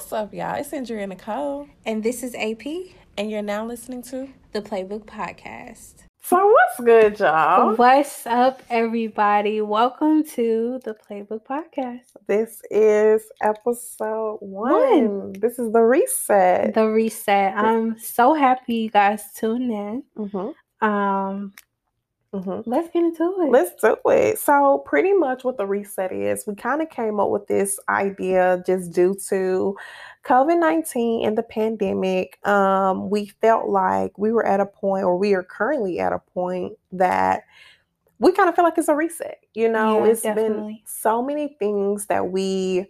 What's up, y'all? It's Andrea Nicole, And this is AP, and you're now listening to. the Playbook Podcast. So what's good, y'all? What's up, everybody? Welcome to the Playbook Podcast. This is episode one. This is the reset. The reset. I'm so happy you guys tuned in. hmm Um, hmm let's get into it. Let's do it. So, pretty much what the reset is, we kind of came up with this idea just due to COVID 19 and the pandemic. Um, we felt like we were at a point, or we are currently at a point that we kind of feel like it's a reset. You know, Yeah, it's been so many things that we,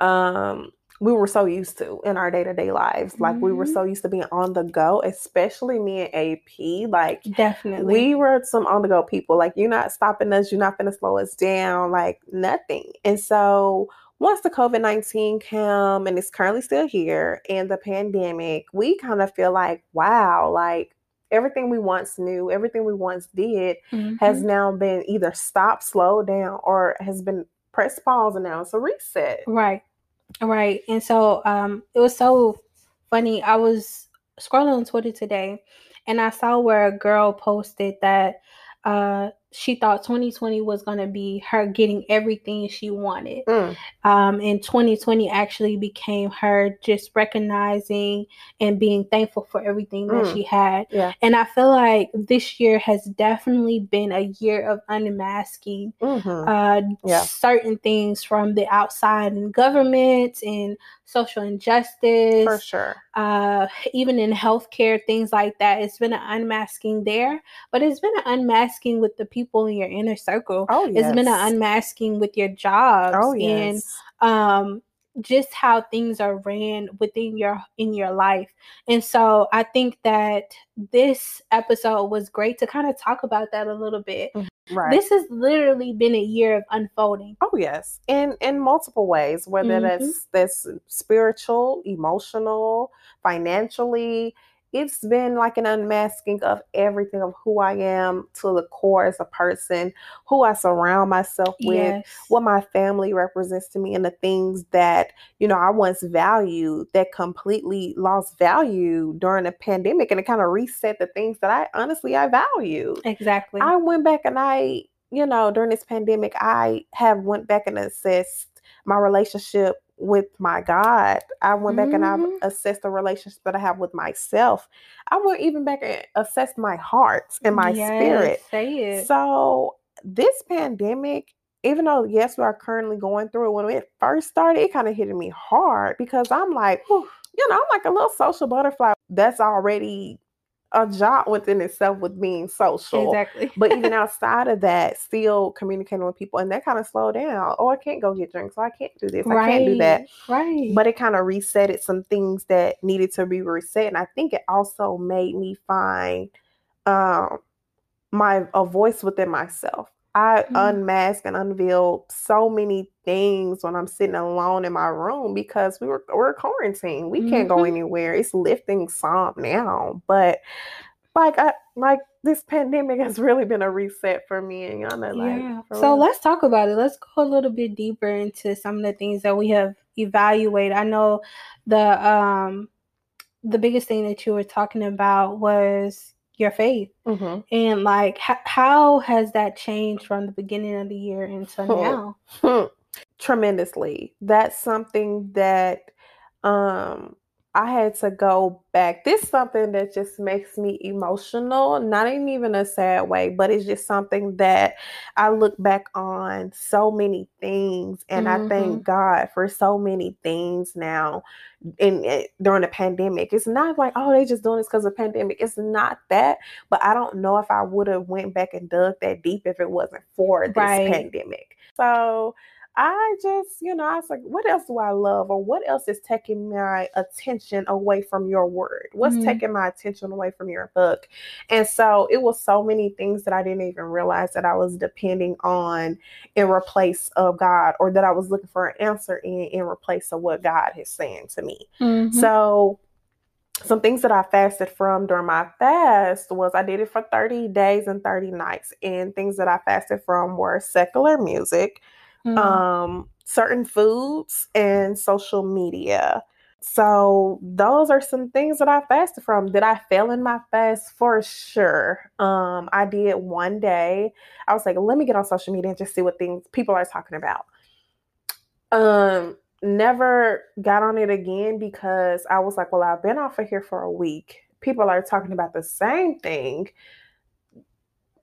um, we were so used to in our day to day lives. Like we were Mhm. so used to being on the go, especially me and AP. Like Definitely. we were some on the go people. Like you're not stopping us, you're not gonna slow us down, like nothing. And so once the COVID nineteen came and it's currently still here, and the pandemic, we kind of feel like, wow, like everything we once knew, everything we once did, has Mhm. now been either stopped, slowed down, or has been pressed pause, and now it's a reset. Right. Right. And so um it was so funny. I was scrolling on Twitter today and I saw where a girl posted that uh she thought 2020 was going to be her getting everything she wanted. Mm, Um and 2020 actually became her just recognizing and being thankful for everything that Mm. she had. yeah. And I feel like this year has definitely been a year of unmasking hmm uh, Yeah. certain things from the outside and government and social injustice, For sure. uh, even in healthcare, things like that. It's been an unmasking there, but it's been an unmasking with the people in your inner circle. Oh yes. It's been an unmasking with your jobs Oh yes. and um just how things are ran within your in your life and so i think that this episode was great to kind of talk about that a little bit Right. this has literally been a year of unfolding. Oh yes, in in multiple ways, whether Mhm. that's that's spiritual, emotional, financially. It's been like an unmasking of everything of who I am to the core as a person, who I surround myself with, Yes. what my family represents to me, and the things that you know I once valued that completely lost value during the pandemic, and it kind of reset the things that I honestly I value. exactly. I went back and I, you know, during this pandemic, I have went back and assessed my relationship with my God. I went back and Mhm. I've assessed the relationship that I have with myself. I went even back and assessed my heart and my spirit. Say it. So this pandemic, even though yes, we are currently going through it, when it first started, it kind of hit me hard because I'm like, you know, I'm like a little social butterfly that's already a job within itself with being social. exactly. But even outside of that, still communicating with people, and that kind of slowed down. Oh, I can't go get drinks. Oh, I can't do this. I can't do that. Right. But it kind of resetted some things that needed to be reset, and I think it also made me find um, my a voice within myself. I Mm. unmasked and unveil so many things when I'm sitting alone in my room because we were we're quarantined. We can't go Mhm. anywhere. It's lifting some now, but like I like this pandemic has really been a reset for me and y'all know like yeah. So real. let's talk about it. Let's go a little bit deeper into some of the things that we have evaluated. I know the um the biggest thing that you were talking about was your faith Mhm. and like h- how has that changed from the beginning of the year until Hmm. now? Hmm. tremendously. That's something that um I had to go back. This is something that just makes me emotional, not in even a sad way, but it's just something that I look back on so many things and I Mhm. thank God for so many things now in, in during the pandemic. It's not like, oh, they just doing this because of pandemic. It's not that, but I don't know if I would have went back and dug that deep if it wasn't for this Right. pandemic. So I just, you know, I was like, what else do I love? Or what else is taking my attention away from your word? What's Mhm. taking my attention away from your book? And so it was so many things that I didn't even realize that I was depending on in replace of God or that I was looking for an answer in in replace of what God is saying to me. Mhm. So some things that I fasted from during my fast was I did it for 30 days and 30 nights. And things that I fasted from were secular music, Mhm. um, certain foods and social media. So those are some things that I fasted from. Did I fail in my fast? For sure. Um, I did one day. I was like, let me get on social media and just see what things people are talking about. Um, never got on it again because I was like, well, I've been off of here for a week. People are talking about the same thing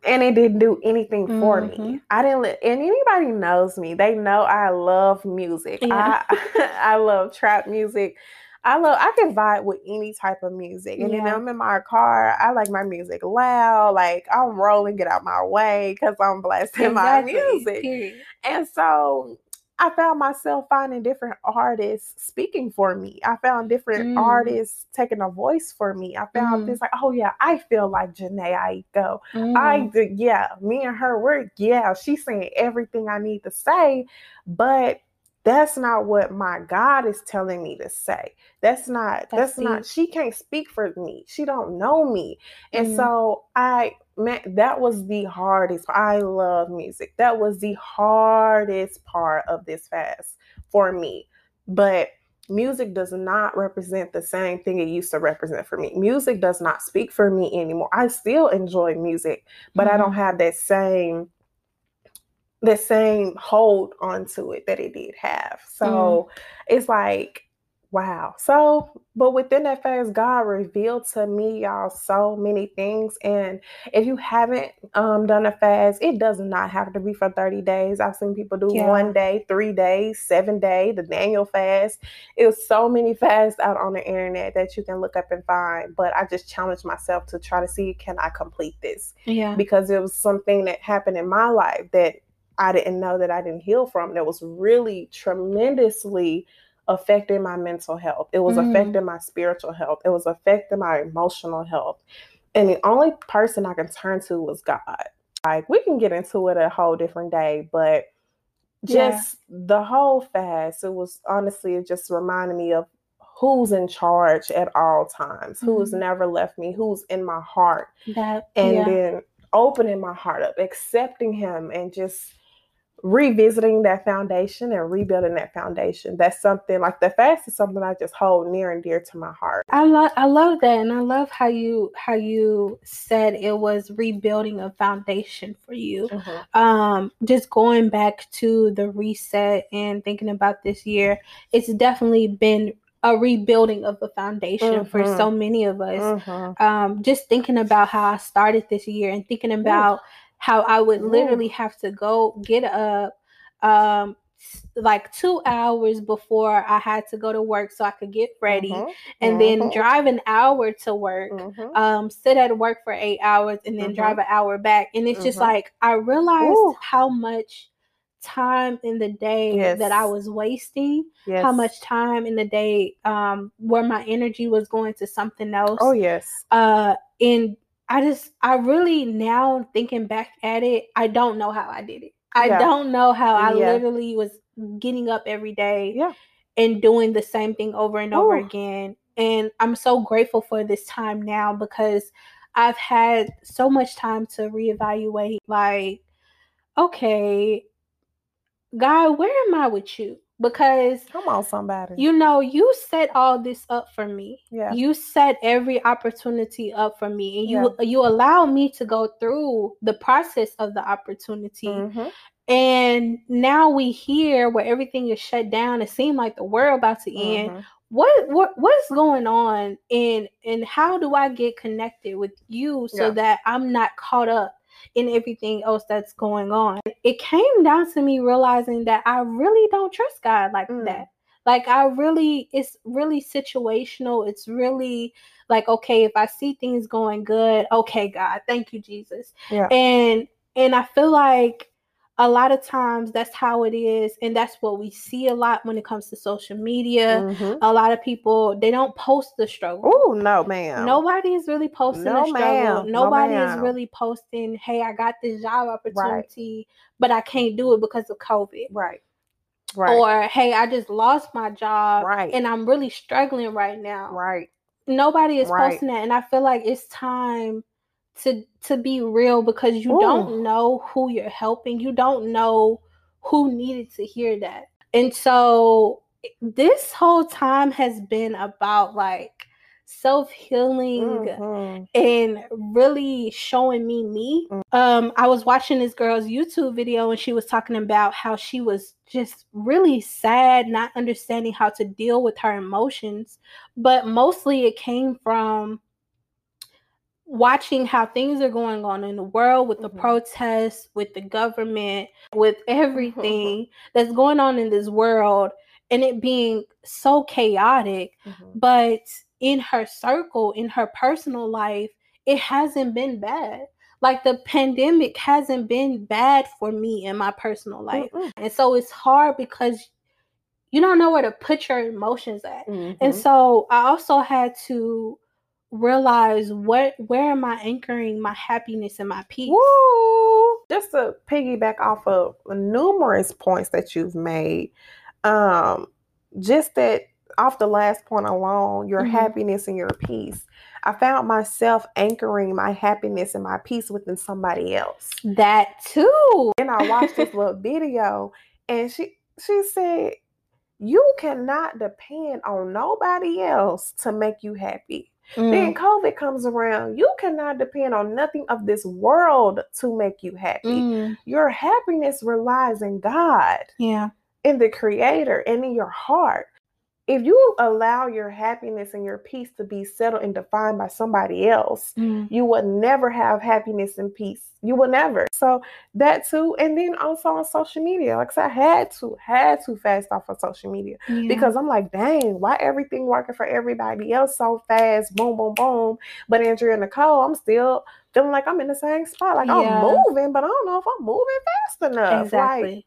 and it didn't do anything for mm-hmm. me. I didn't let and anybody knows me. They know I love music. Yeah. I I love trap music. I love I can vibe with any type of music. And yeah. then I'm in my car. I like my music loud. Like I'm rolling, get out my way because I'm blasting exactly. my music. Period. And so I found myself finding different artists speaking for me. I found different mm. artists taking a voice for me. I found mm. this like, oh yeah, I feel like Jhené Aiko. Mm. I yeah, me and her, we're yeah, she's saying everything I need to say, but that's not what my God is telling me to say. That's not that's, that's not she can't speak for me. She don't know me. And mm. so I man, that was the hardest. I love music. That was the hardest part of this fast for me. But music does not represent the same thing it used to represent for me. Music does not speak for me anymore. I still enjoy music, but mm-hmm. I don't mm-hmm. have that same the same hold onto it that it did have. So mm. it's like Wow. So, but within that fast, God revealed to me, y'all, so many things. And if you haven't um, done a fast, it does not have to be for 30 days. I've seen people do yeah. one day, three days, seven day, the Daniel fast. It was so many fasts out on the internet that you can look up and find. But I just challenged myself to try to see, can I complete this? Yeah. Because it was something that happened in my life that I didn't know that I didn't heal from. That was really tremendously affecting my mental health. It was mm. affecting my spiritual health. It was affecting my emotional health. And the only person I can turn to was God. Like we can get into it a whole different day, but just yeah. the whole fast, it was honestly it just reminded me of who's in charge at all times, mm. who's never left me, who's in my heart. That and yeah. then opening my heart up, accepting him and just revisiting that foundation and rebuilding that foundation. That's something like the fast is something I just hold near and dear to my heart. I love I love that and I love how you how you said it was rebuilding a foundation for you. Mm-hmm. Um just going back to the reset and thinking about this year, it's definitely been a rebuilding of the foundation mm-hmm. for so many of us. Mm-hmm. Um, just thinking about how I started this year and thinking about Ooh how I would literally have to go get up um like two hours before I had to go to work so I could get ready mm-hmm. and mm-hmm. then drive an hour to work, mm-hmm. um, sit at work for eight hours and then drive mm-hmm. an hour back. And it's just mm-hmm. like I realized Ooh. how much time in the day yes. that I was wasting, yes. how much time in the day um, where my energy was going to something else. Oh yes. Uh, and I just, I really now thinking back at it, I don't know how I did it. I yeah. don't know how I yeah. literally was getting up every day yeah. and doing the same thing over and over Ooh. again. And I'm so grateful for this time now because I've had so much time to reevaluate like, okay, God, where am I with you? Because come on somebody you know you set all this up for me yeah you set every opportunity up for me and you yeah. you allow me to go through the process of the opportunity mm-hmm. and now we hear where everything is shut down it seems like the world about to end mm-hmm. what what what's going on and and how do i get connected with you so yeah. that i'm not caught up in everything else that's going on. It came down to me realizing that I really don't trust God like mm. that. Like I really it's really situational. It's really like okay, if I see things going good, okay, God, thank you Jesus. Yeah. And and I feel like a lot of times that's how it is and that's what we see a lot when it comes to social media. Mm-hmm. a lot of people they don't post the struggle. Oh no ma'am. Nobody is really posting no, the struggle. ma'am. nobody no, is really posting hey i got this job opportunity right. but i can't do it because of covid. Right. Right. Or hey i just lost my job right. and i'm really struggling right now. Right. Nobody is right. posting that and i feel like it's time to to be real because you Ooh. don't know who you're helping. You don't know who needed to hear that. And so this whole time has been about like self healing mm-hmm. and really showing me me. Mm. Um, I was watching this girl's YouTube video and she was talking about how she was just really sad, not understanding how to deal with her emotions. But mostly it came from watching how things are going on in the world with the mm-hmm. protests, with the government, with everything that's going on in this world and it being so chaotic. Mm-hmm. But in her circle, in her personal life, it hasn't been bad. Like the pandemic hasn't been bad for me in my personal life. mm And so it's hard because you don't know where to put your emotions at. Mm-hmm. And so I also had to realize what where am I anchoring my happiness and my peace. Woo! Just to piggyback off of numerous points that you've made, um, just that off the last point alone, your mm-hmm. happiness and your peace. I found myself anchoring my happiness and my peace within somebody else. That too. And I watched this little video and she she said, You cannot depend on nobody else to make you happy. Mm. Then COVID comes around. You cannot depend on nothing of this world to make you happy. Mm. Your happiness relies in God. Yeah. In the creator and in your heart if you allow your happiness and your peace to be settled and defined by somebody else, mm. you will never have happiness and peace. You will never. So that too, and then also on social media. Like I said, I had to, had to fast off of social media yeah. because I'm like, dang, why everything working for everybody else so fast, boom, boom, boom. But Andrea and Nicole, I'm still feeling like I'm in the same spot. Like yeah. I'm moving, but I don't know if I'm moving fast enough. Exactly. Like,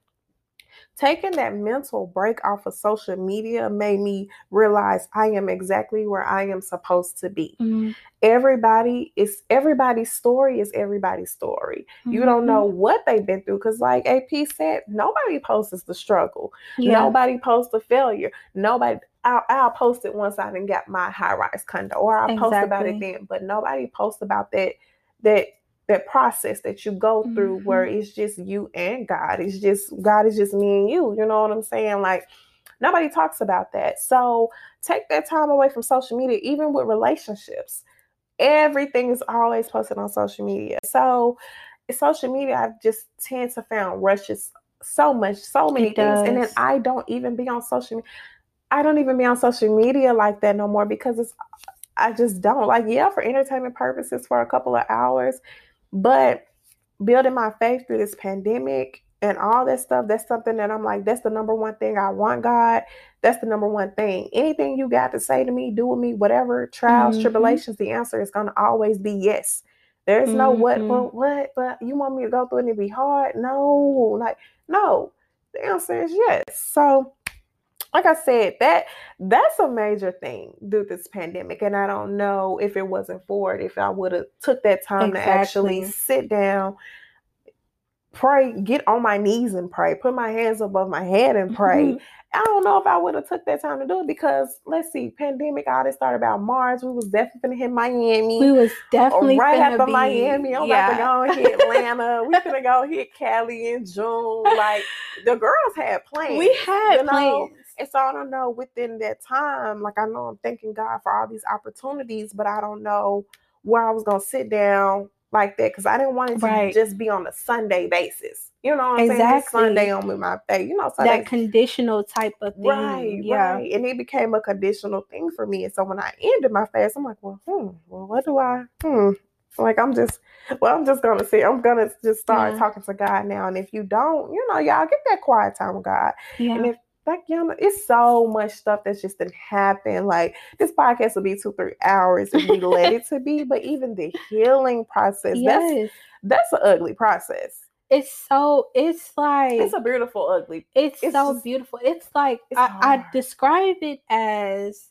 taking that mental break off of social media made me realize I am exactly where I am supposed to be. Mm-hmm. Everybody is everybody's story is everybody's story. Mm-hmm. You don't know mm-hmm. what they've been through because, like AP said, nobody posts the struggle. Yeah. Nobody posts the failure. Nobody. I'll, I'll, post it once I didn't get my high rise condo, or I'll exactly. post about it then. But nobody posts about that that that process that you go through mm-hmm. where it's just you and God. It's just God is just me and you. You know what I'm saying? Like nobody talks about that. So take that time away from social media, even with relationships. Everything is always posted on social media. So social media, I just tend to find rushes so much, so many it things. Does. And then I don't even be on social media. I don't even be on social media like that no more because it's I just don't like yeah for entertainment purposes for a couple of hours but building my faith through this pandemic and all that stuff, that's something that I'm like, that's the number one thing I want, God. That's the number one thing. Anything you got to say to me, do with me, whatever trials, mm-hmm. tribulations, the answer is going to always be yes. There's mm-hmm. no what, what, what, but you want me to go through and it be hard? No, like, no. The answer is yes. So like I said, that that's a major thing due to this pandemic. And I don't know if it wasn't for it, if I would have took that time exactly. to actually sit down, pray, get on my knees and pray, put my hands above my head and pray. Mm-hmm. I don't know if I would have took that time to do it because let's see, pandemic all this started about March. We was definitely gonna hit Miami. We was definitely right after be, Miami. I'm yeah. about to go hit Atlanta. we gonna go hit Cali in June. Like the girls had plans. We had you know? plans. And so I don't know within that time, like I know I'm thanking God for all these opportunities, but I don't know where I was gonna sit down like that because I didn't want it to right. just be on a Sunday basis. You know what I'm exactly. saying? Sunday on with my face. You know, Sunday. that conditional type of thing. Right, yeah. Right. And it became a conditional thing for me. And so when I ended my fast, I'm like, well, hmm, well, what do I hmm? Like I'm just well, I'm just gonna say I'm gonna just start yeah. talking to God now. And if you don't, you know, y'all get that quiet time with God. Yeah. And if know, it's so much stuff that's just didn't happen. Like this podcast will be two, three hours if we let it to be. But even the healing process, yes. that's that's an ugly process. It's so it's like it's a beautiful ugly. It's, it's so just, beautiful. It's like it's I, I describe it as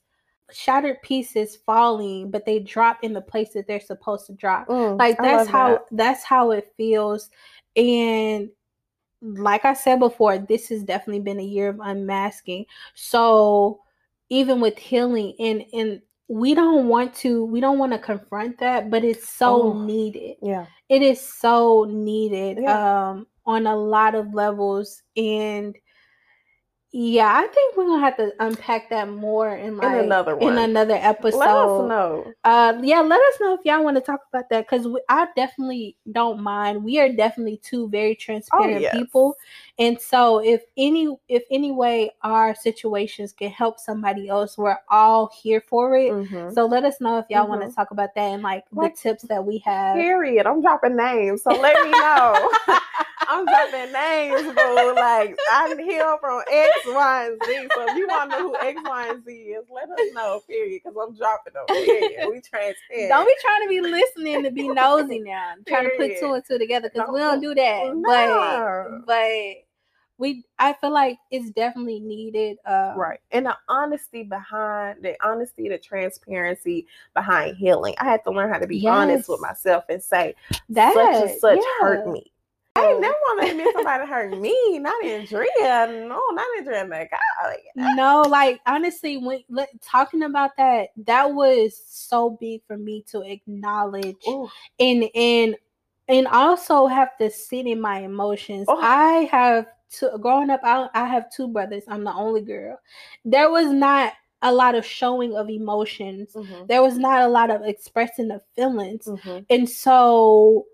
shattered pieces falling, but they drop in the place that they're supposed to drop. Mm, like that's how that. that's how it feels. And like I said before, this has definitely been a year of unmasking. So even with healing and and we don't want to we don't want to confront that, but it's so oh, needed. Yeah. It is so needed yeah. um on a lot of levels and Yeah, I think we're gonna have to unpack that more in like in another one. in another episode. Let us know. Uh, yeah, let us know if y'all want to talk about that because I definitely don't mind. We are definitely two very transparent Oh, yes. people, and so if any if any way our situations can help somebody else, we're all here for it. Mhm. So let us know if y'all want Mhm. to talk about that and like, Like, the tips that we have. Period. I'm dropping names, so let me know. I'm dropping names, bro. Like I hear from X, Y, and Z. So if you want to know who X, Y, and Z is, let us know. Period. Because I'm dropping them. Period. We transparent. Don't be trying to be listening to be nosy now, trying to put two and two together because we don't do that. No. But but we, I feel like it's definitely needed. Uh, Right. And the honesty behind the honesty, the transparency behind healing. I had to learn how to be honest with myself and say, That such and such hurt me. I never want to admit somebody hurt me. Not Andrea. No, not Andrea. Like, God. No, like honestly, when talking about that, that was so big for me to acknowledge Ooh, and and and also have to sit in my emotions. Oh. I have two growing up. I I have two brothers. I'm the only girl. There was not a lot of showing of emotions. mhm, There was not a lot of expressing of feelings, mhm. and so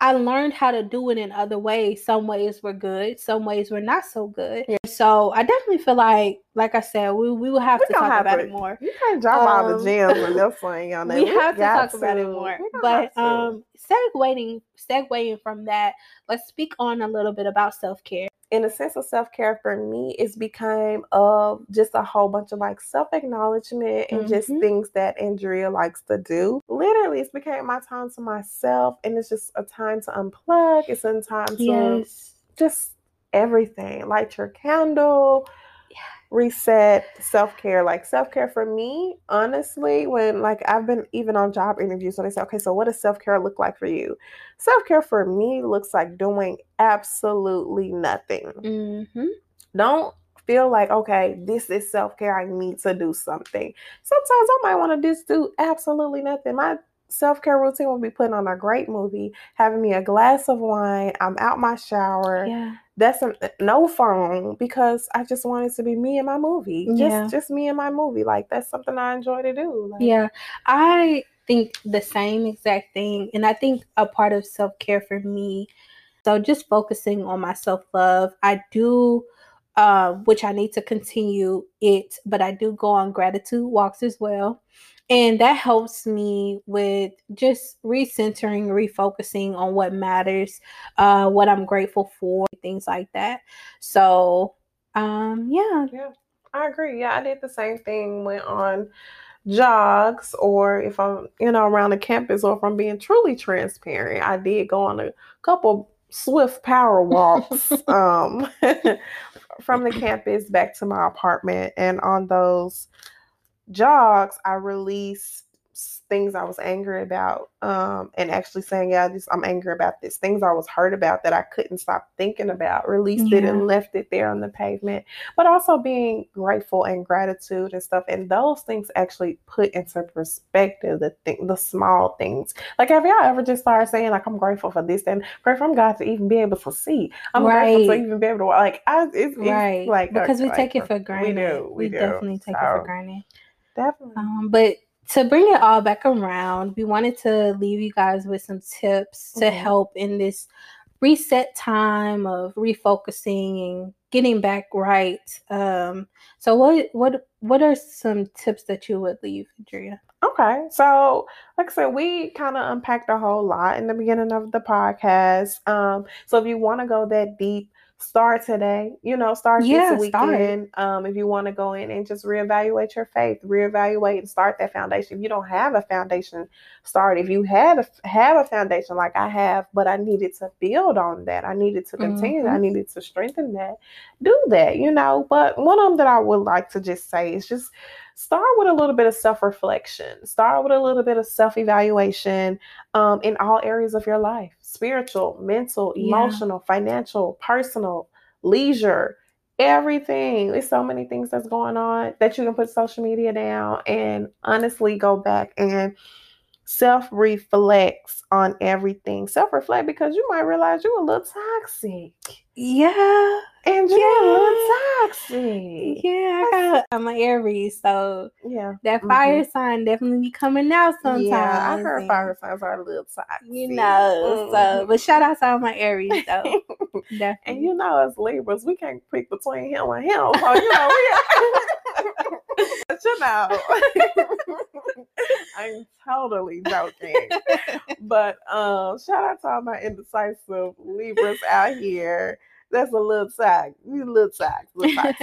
I learned how to do it in other ways. Some ways were good, some ways were not so good. Yeah. So I definitely feel like, like I said, we we will have We to talk about to- it more. You can't drop all Um, the gems when they're saying on that. We have to talk about it to. more. We But to. um segueing segueing from that, let's speak on a little bit about self-care. In a sense of self-care for me it's become of just a whole bunch of like self-acknowledgement and just Mhm. things that andrea likes to do literally it's became my time to myself and it's just a time to unplug it's a time to Yes. just everything light your candle reset self-care like self-care for me honestly when like i've been even on job interviews so they say okay so what does self-care look like for you? Self-care for me looks like doing absolutely nothing. Mm-hmm. don't feel like okay this is self-care i need to do something. Sometimes i might want to just do absolutely nothing. My self-care routine will be putting on a great movie having me a glass of wine i'm out my shower Yeah. that's a, no phone because I just wanted to be me and my movie. Just Yeah. just me and my movie. Like that's something I enjoy to do. Like, Yeah, I think the same exact thing. And I think a part of self care for me, so just focusing on my self love, I do, uh, which I need to continue it, but I do go on gratitude walks as well. And that helps me with just recentering, refocusing on what matters, uh, what I'm grateful for, things like that. So, um, yeah, Yeah, I agree. Yeah, I did the same thing. Went on jogs, or if I'm, you know, around the campus, or if I'm being truly transparent, I did go on a couple swift power walks um, from the campus back to my apartment, and on those jogs, I release things I was angry about, um, and actually saying, "Yeah, just I'm angry about this." Things I was hurt about that I couldn't stop thinking about. Released it and left it there on the pavement. But also being grateful and gratitude and stuff, and those things actually put into perspective the thing, the small things. Like, have y'all ever just started saying, "Like, I'm grateful for this," and grateful from God to even be able to see. I'm grateful to even be able to walk. like. I, it's, it's right. like because we take it for granted. We do, we do. definitely take it for granted. Definitely. Um, but to bring it all back around, we wanted to leave you guys with some tips to Mhm. help in this reset time of refocusing and getting back right. Um, so what what what are some tips that you would leave, Andrea? Okay, so like I said, we kind of unpacked a whole lot in the beginning of the podcast. Um, so if you want to go that deep, start today. You know, start Yeah, this start. weekend. Um, if you want to go in and just reevaluate your faith, reevaluate and start that foundation. If you don't have a foundation, start. If you had a have a foundation like I have, but I needed to build on that. I needed to continue. that. I needed to strengthen that. Do that. You know. But one of them that I would like to just say is just start with a little bit of self-reflection. Start with a little bit of self-evaluation um, in all areas of your life spiritual mental Yeah. emotional financial personal leisure everything. There's so many things that's going on that you can put social media down and honestly go back and self-reflects on everything. Self-reflect because you might realize you're a little toxic Yeah. And a little toxic. Yeah, I got I'm an Aries, so Yeah. that fire sign definitely be coming out sometimes. Yeah, I heard fire signs are a little toxic. You know, so Mhm. but shout out to all my Aries though. Definitely. and you know, as Libras, we can't pick between him and him. So you know, we but you know, I'm totally joking. But um, shout out to all my indecisive Libras out here. That's a little sack. You little sack.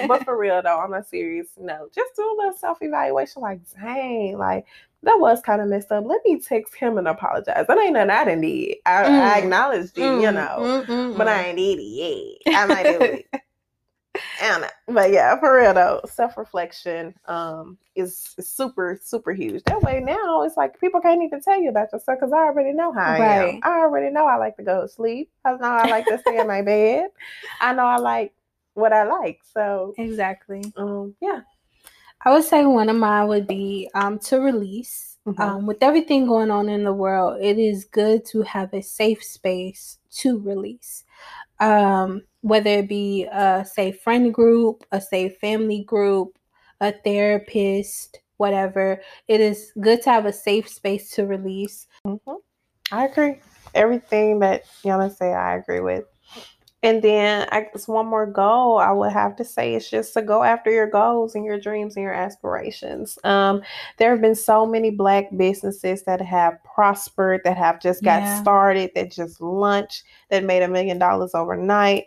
but for real though, on a serious note, just do a little self-evaluation. Like, dang, like that was kind of messed up. Let me text him and apologize. That ain't nothing I didn't did. I, I Mm. acknowledged you, you Mm, know. mm, mm, But mm. I ain't did it yet. I might do it. I. But yeah, for real though, self-reflection um is, is super, super huge. That way now it's like people can't even tell you about yourself because I already know how I am. I already know I like to go to sleep. I know I like to stay in my bed. I know I like what I like. So exactly. um yeah. I would say one of mine would be um, to release. Mhm. Um, with everything going on in the world, it is good to have a safe space to release. Um, whether it be a safe friend group, a safe family group, a therapist, whatever, it is good to have a safe space to release. Mhm. I agree. Everything that Yana said, I agree with. And then I guess one more goal I would have to say is just to go after your goals and your dreams and your aspirations. Um, there have been so many black businesses that have prospered, that have just got Yeah. started, that just launched, that made a million dollars overnight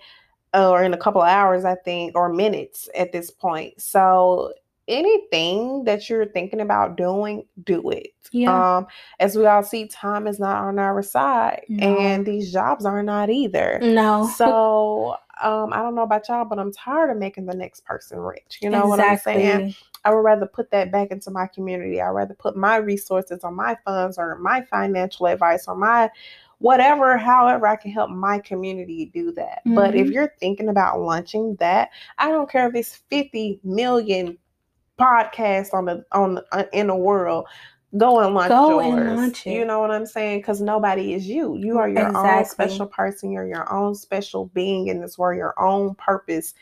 or in a couple of hours, I think, or minutes at this point. So anything that you're thinking about doing, do it. Yeah. Um, as we all see, time is not on our side, No. and these jobs are not either. No. So, um, I don't know about y'all, but I'm tired of making the next person rich. You know what I'm saying? I would rather put that back into my community. I'd rather put my resources or my funds or my financial advice or my whatever, however I can help my community do that. But if Mhm. you're thinking about launching that, I don't care if it's 50 million podcasts on the on uh, in the world. Go and launch Go yours. and launch it. You know what I'm saying? Because nobody is you. You are your own special person. You're your own special being in this world. Your own purpose,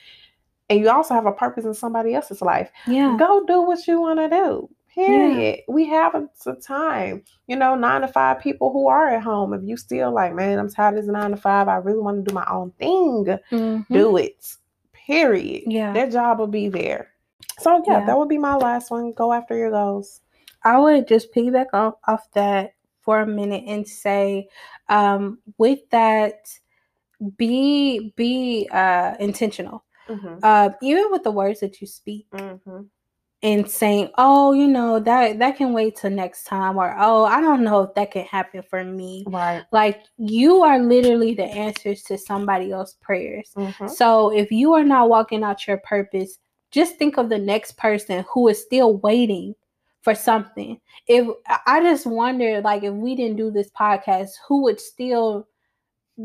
and you also have a purpose in somebody else's life Yeah. go do what you want to do period we have a, some time you know nine to five people who are at home if you still like man i'm tired of this nine to five i really want to do my own thing Mhm. do it period Yeah. Their job will be there so yeah, Yeah. that would be my last one go after your goals I would just piggyback off, off that for a minute and say, um, with that, be be uh, intentional. mm-hmm. Uh, even with the words that you speak Mm-hmm. And saying, "Oh, you know that that can wait till next time," or "Oh, I don't know if that can happen for me." right Like you are literally the answers to somebody else's prayers. mm-hmm. So if you are not walking out your purpose, just think of the next person who is still waiting for something. If I just wonder, like, if we didn't do this podcast, who would still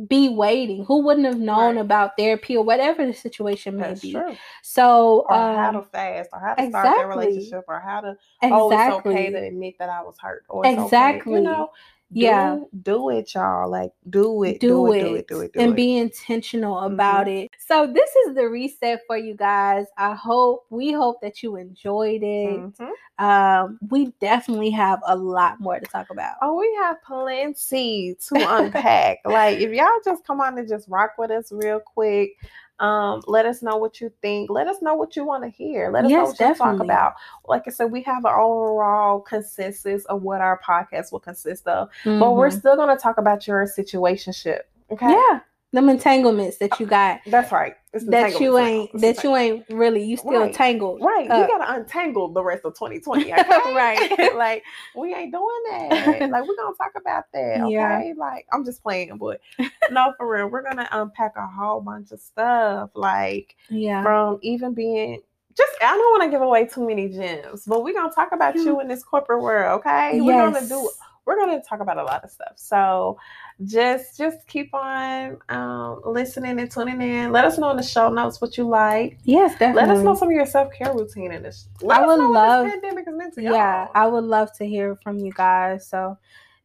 be waiting? Who wouldn't have known Right. about therapy or whatever the situation may that's be? true So, or how to um, fast or how to start that relationship or how to oh it's exactly. okay to admit that i was hurt or it's okay, Exactly. you know Yeah. do, do it y'all like do it do, do it, it do it do it do and it be intentional about it. So this is the reset for you guys. I hope we hope that you enjoyed it. Mhm. Um, we definitely have a lot more to talk about. Oh, we have plenty to unpack. like if y'all just come on and just rock with us real quick. Um, let us know what you think. Let us know what you want to hear. Let us know Yes, what you talk about. Like I said, we have an overall consensus of what our podcast will consist of. But we're Mhm. still gonna talk about your situationship. Okay. yeah, them entanglements that you got That's right. That you now. ain't It's that you ain't really you still Right. tangled. Right. up. we gotta untangle the rest of 2020. Okay? Right. like we ain't doing that. Like we're gonna talk about that. Okay. Yeah. Like I'm just playing, but no, for real, we're gonna unpack a whole bunch of stuff. Like yeah. from even being just I don't want to give away too many gems, but we're gonna talk about you in this corporate world, okay? We're gonna do We're gonna talk about a lot of stuff. So just just keep on um listening and tuning in. Let us know in the show notes what you like. Yes, definitely. Let us know some of your self care routine in this. Let I would know love- what this pandemic is meant to yeah, y'all. I would love to hear from you guys. So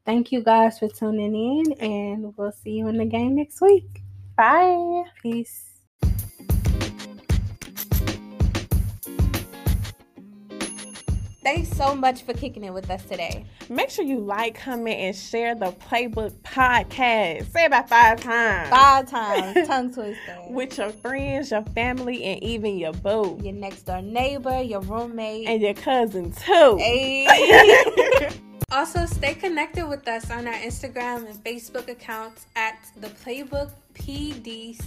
thank you guys for tuning in and we'll see you in the game next week. Bye. Peace. Thanks so much for kicking it with us today. Make sure you like, comment, and share the Playbook podcast. Say it about five times. Five times. Tongue twister. With your friends, your family, and even your boo. Your next door neighbor, your roommate. And your cousin, too. Hey. also, stay connected with us on our Instagram and Facebook accounts at the Playbook PDCST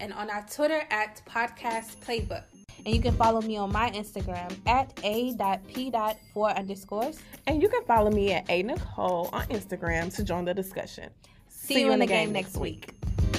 and on our Twitter at Podcast Playbook. And you can follow me on my Instagram at a.p.4 underscores. And you can follow me at a Nicole on Instagram to join the discussion. See, See you in the game, game next week. week.